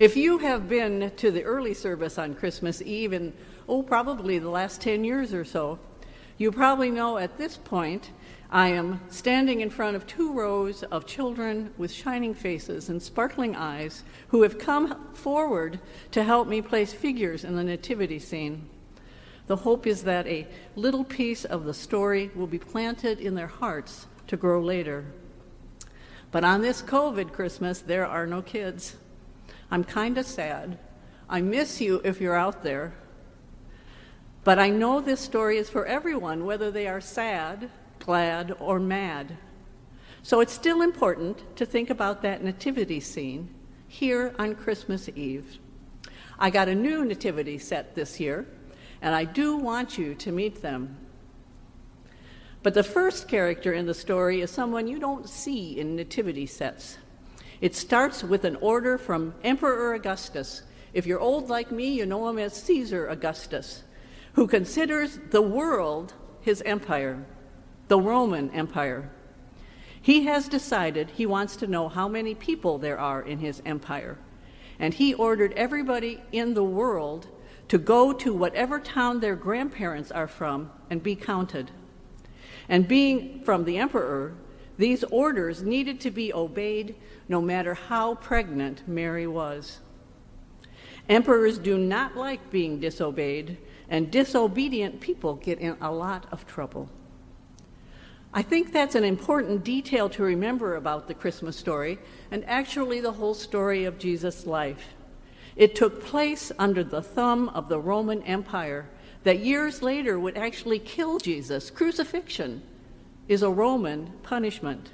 If you have been to the early service on Christmas Eve in, oh, probably the last 10 years or so, you probably know at this point I am standing in front of two rows of children with shining faces and sparkling eyes who have come forward to help me place figures in the nativity scene. The hope is that a little piece of the story will be planted in their hearts to grow later. But on this COVID Christmas, there are no kids. I'm kind of sad. I miss you if you're out there. But I know this story is for everyone, whether they are sad, glad, or mad. So it's still important to think about that nativity scene here on Christmas Eve. I got a new nativity set this year, and I do want you to meet them. But the first character in the story is someone you don't see in nativity sets. It starts with an order from Emperor Augustus. If you're old like me, you know him as Caesar Augustus, who considers the world his empire, the Roman Empire. He has decided he wants to know how many people there are in his empire. And he ordered everybody in the world to go to whatever town their grandparents are from and be counted. And being from the emperor, these orders needed to be obeyed no matter how pregnant Mary was. Emperors do not like being disobeyed, and disobedient people get in a lot of trouble. I think that's an important detail to remember about the Christmas story, and actually the whole story of Jesus' life. It took place under the thumb of the Roman Empire that years later would actually kill Jesus. Crucifixion is a Roman punishment.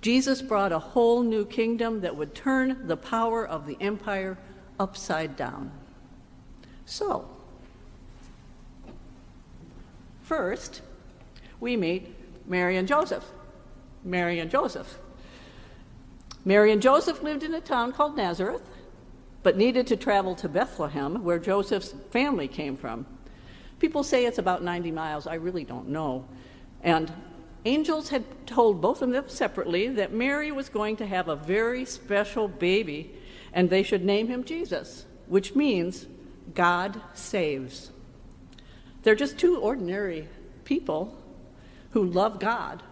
Jesus brought a whole new kingdom that would turn the power of the empire upside down. So, first, we meet Mary and Joseph. Mary and Joseph. Mary and Joseph lived in a town called Nazareth, but needed to travel to Bethlehem, where Joseph's family came from. People say it's about 90 miles. I really don't know. And angels had told both of them separately that Mary was going to have a very special baby and they should name him Jesus, which means God saves. They're just two ordinary people who love God.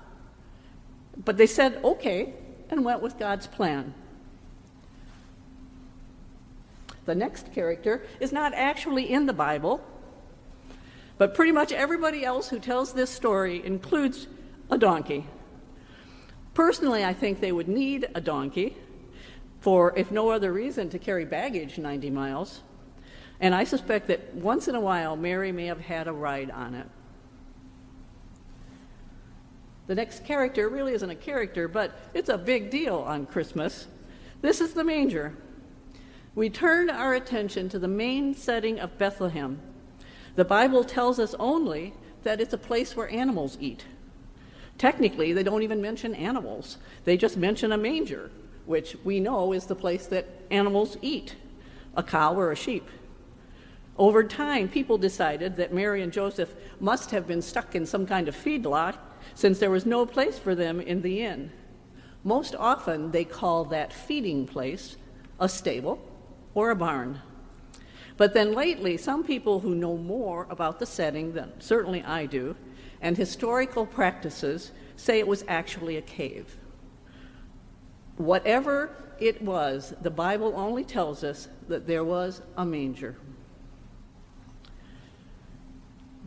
But they said, okay, and went with God's plan. The next character is not actually in the Bible, but pretty much everybody else who tells this story includes a donkey. Personally, I think they would need a donkey for, if no other reason, to carry baggage 90 miles. And I suspect that once in a while, Mary may have had a ride on it. The next character really isn't a character, but it's a big deal on Christmas. This is the manger. We turn our attention to the main setting of Bethlehem. The Bible tells us only that it's a place where animals eat. Technically, they don't even mention animals, they just mention a manger, which we know is the place that animals eat a cow or a sheep. Over time, people decided that Mary and Joseph must have been stuck in some kind of feedlot since there was no place for them in the inn. Most often, they call that feeding place a stable or a barn. But then lately, some people who know more about the setting than certainly I do and historical practices say it was actually a cave. Whatever it was, the Bible only tells us that there was a manger.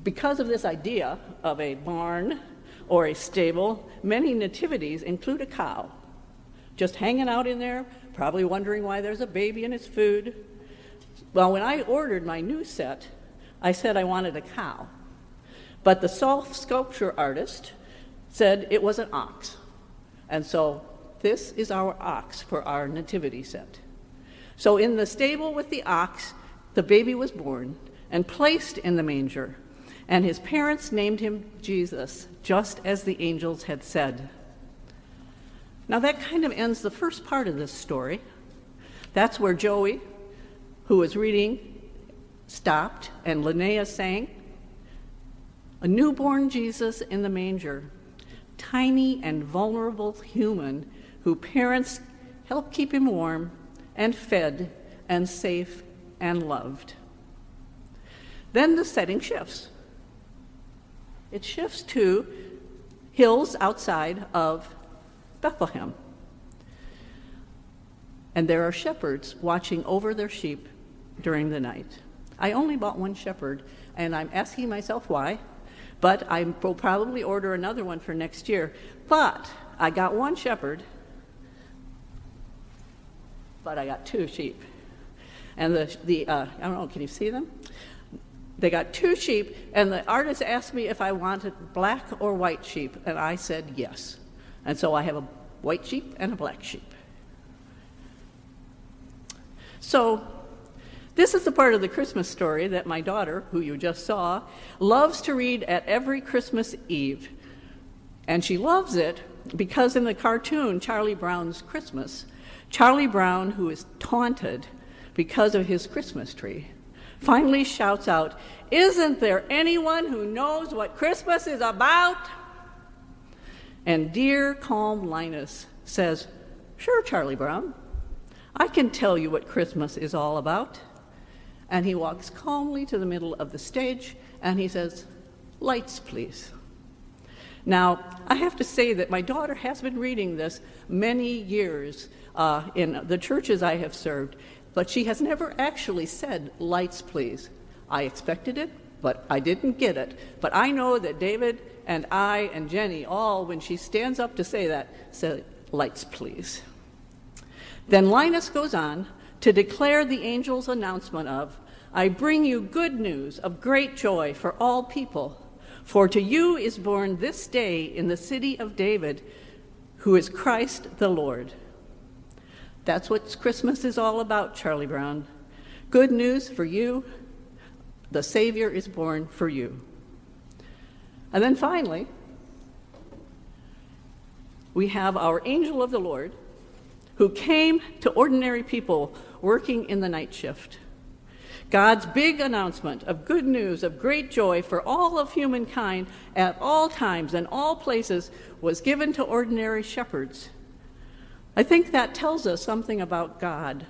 Because of this idea of a barn or a stable, many nativities include a cow just hanging out in there, probably wondering why there's a baby in its food. Well, when I ordered my new set, I said I wanted a cow. But the soft sculpture artist said it was an ox. And so this is our ox for our nativity set. So in the stable with the ox, the baby was born and placed in the manger, and his parents named him Jesus, just as the angels had said. Now that kind of ends the first part of this story. That's where Joey, who was reading, stopped, and Linnea sang a newborn Jesus in the manger, tiny and vulnerable human who parents help keep him warm and fed and safe and loved. Then the setting shifts. It shifts to hills outside of Bethlehem. And there are shepherds watching over their sheep during the night. I only bought one shepherd, and I'm asking myself why, but I will probably order another one for next year. But I got one shepherd, but I got two sheep. And the, the uh, I don't know, can you see them? They got two sheep, and the artist asked me if I wanted black or white sheep, and I said yes. And so I have a white sheep and a black sheep. So, this is the part of the Christmas story that my daughter, who you just saw, loves to read at every Christmas Eve. And she loves it because in the cartoon, Charlie Brown's Christmas, Charlie Brown, who is taunted because of his Christmas tree, finally shouts out, Isn't there anyone who knows what Christmas is about? And dear, calm Linus says, Sure, Charlie Brown. I can tell you what Christmas is all about. And he walks calmly to the middle of the stage and he says, Lights, please. Now, I have to say that my daughter has been reading this many years uh, in the churches I have served, but she has never actually said, Lights, please. I expected it, but I didn't get it. But I know that David and I and Jenny all, when she stands up to say that, say, Lights, please. Then Linus goes on to declare the angel's announcement of, I bring you good news of great joy for all people. For to you is born this day in the city of David, who is Christ the Lord. That's what Christmas is all about, Charlie Brown. Good news for you. The Savior is born for you. And then finally, we have our angel of the Lord who came to ordinary people working in the night shift. God's big announcement of good news, of great joy for all of humankind at all times and all places was given to ordinary shepherds. I think that tells us something about God.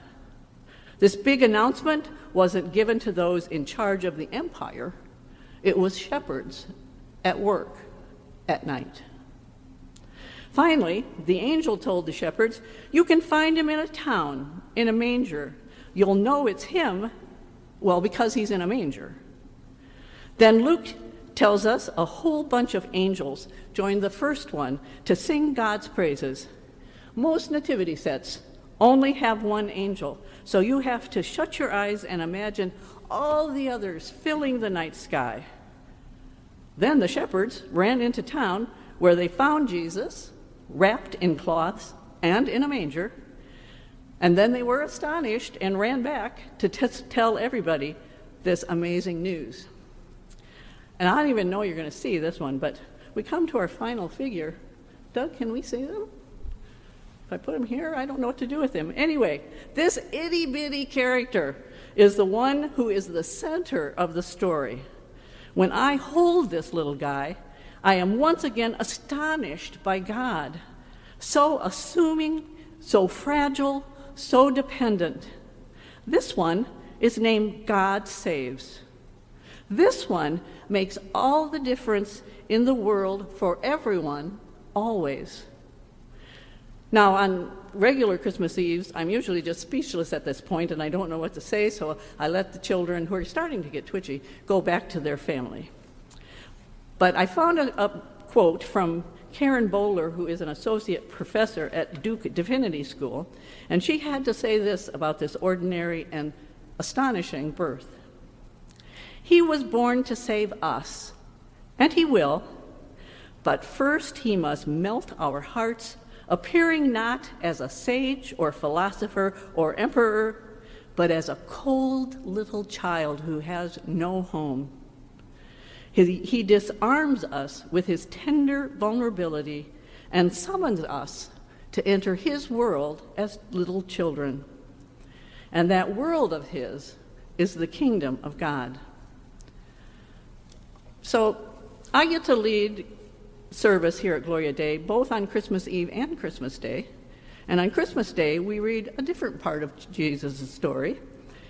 This big announcement wasn't given to those in charge of the empire, it was shepherds at work at night. Finally, the angel told the shepherds, You can find him in a town, in a manger. You'll know it's him, well, because he's in a manger. Then Luke tells us a whole bunch of angels joined the first one to sing God's praises. Most nativity sets only have one angel, so you have to shut your eyes and imagine all the others filling the night sky. Then the shepherds ran into town where they found Jesus wrapped in cloths and in a manger. And then they were astonished and ran back to t- tell everybody this amazing news. And I don't even know you're going to see this one, but we come to our final figure. Doug, can we see them? If I put him here, I don't know what to do with him. Anyway, this itty bitty character is the one who is the center of the story. When I hold this little guy, I am once again astonished by God, so assuming, so fragile, so dependent. This one is named God Saves. This one makes all the difference in the world for everyone, always. Now, on regular Christmas Eves, I'm usually just speechless at this point and I don't know what to say, so I let the children, who are starting to get twitchy, go back to their family. But I found a, a quote from Karen Bowler, who is an associate professor at Duke Divinity School, and she had to say this about this ordinary and astonishing birth. He was born to save us, and he will, but first he must melt our hearts, appearing not as a sage or philosopher or emperor, but as a cold little child who has no home. He, he disarms us with his tender vulnerability and summons us to enter his world as little children. And that world of his is the kingdom of God. So I get to lead service here at Gloria Dei, both on Christmas Eve and Christmas Day. And on Christmas Day, we read a different part of Jesus' story.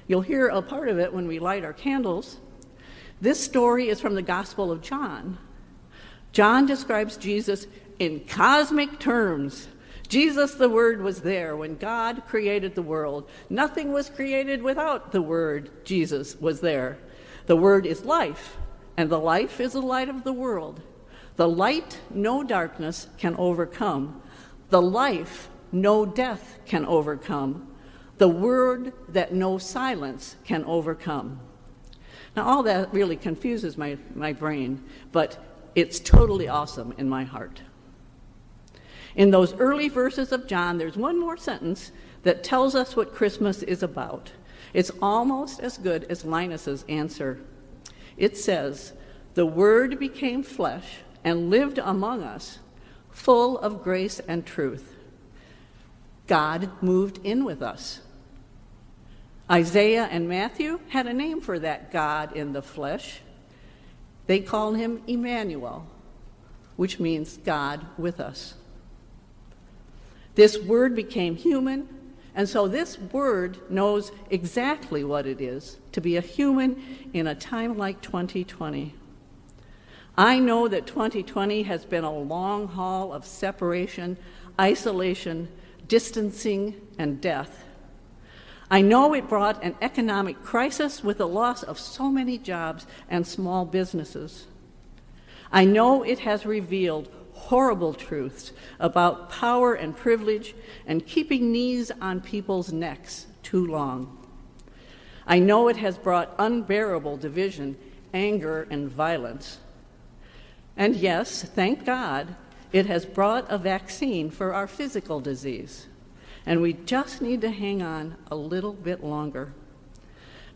You'll hear a part of it when we light our candles. This story is from the Gospel of John. John describes Jesus in cosmic terms. Jesus, the Word, was there when God created the world. Nothing was created without the Word. Jesus was there. The Word is life, and the life is the light of the world. The light no darkness can overcome. The life no death can overcome. The word that no silence can overcome. Now, all that really confuses my, my brain, but it's totally awesome in my heart. In those early verses of John, there's one more sentence that tells us what Christmas is about. It's almost as good as Linus's answer. It says, The Word became flesh and lived among us, full of grace and truth. God moved in with us. Isaiah and Matthew had a name for that God in the flesh. They called him Emmanuel, which means God with us. This word became human, and so this word knows exactly what it is to be a human in a time like 2020. I know that 2020 has been a long haul of separation, isolation, distancing, and death. I know it brought an economic crisis with the loss of so many jobs and small businesses. I know it has revealed horrible truths about power and privilege and keeping knees on people's necks too long. I know it has brought unbearable division, anger, and violence. And yes, thank God, it has brought a vaccine for our physical disease. And we just need to hang on a little bit longer.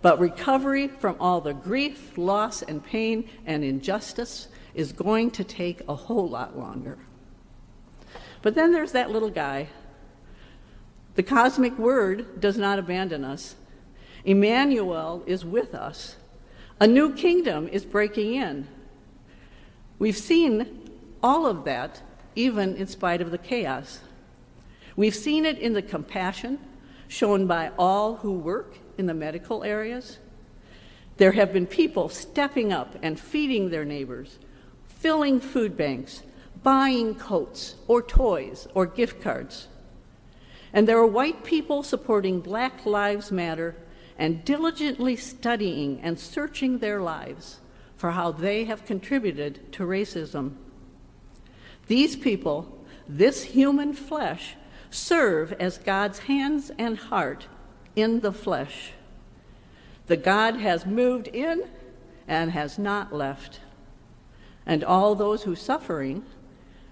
But recovery from all the grief, loss, and pain and injustice is going to take a whole lot longer. But then there's that little guy. The cosmic word does not abandon us. Emmanuel is with us. A new kingdom is breaking in. We've seen all of that, even in spite of the chaos. We've seen it in the compassion shown by all who work in the medical areas. There have been people stepping up and feeding their neighbors, filling food banks, buying coats or toys or gift cards. And there are white people supporting Black Lives Matter and diligently studying and searching their lives for how they have contributed to racism. These people, this human flesh, serve as God's hands and heart in the flesh. The God has moved in and has not left and all those who suffering,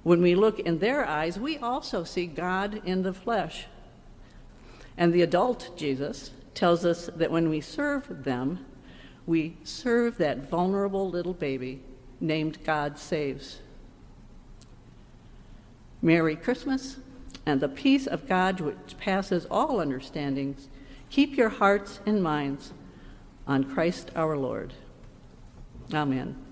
when we look in their eyes, we also see God in the flesh. And the adult Jesus tells us that when we serve them, we serve that vulnerable little baby named God Saves. Merry Christmas, and the peace of God which passes all understandings, keep your hearts and minds on Christ our Lord. Amen.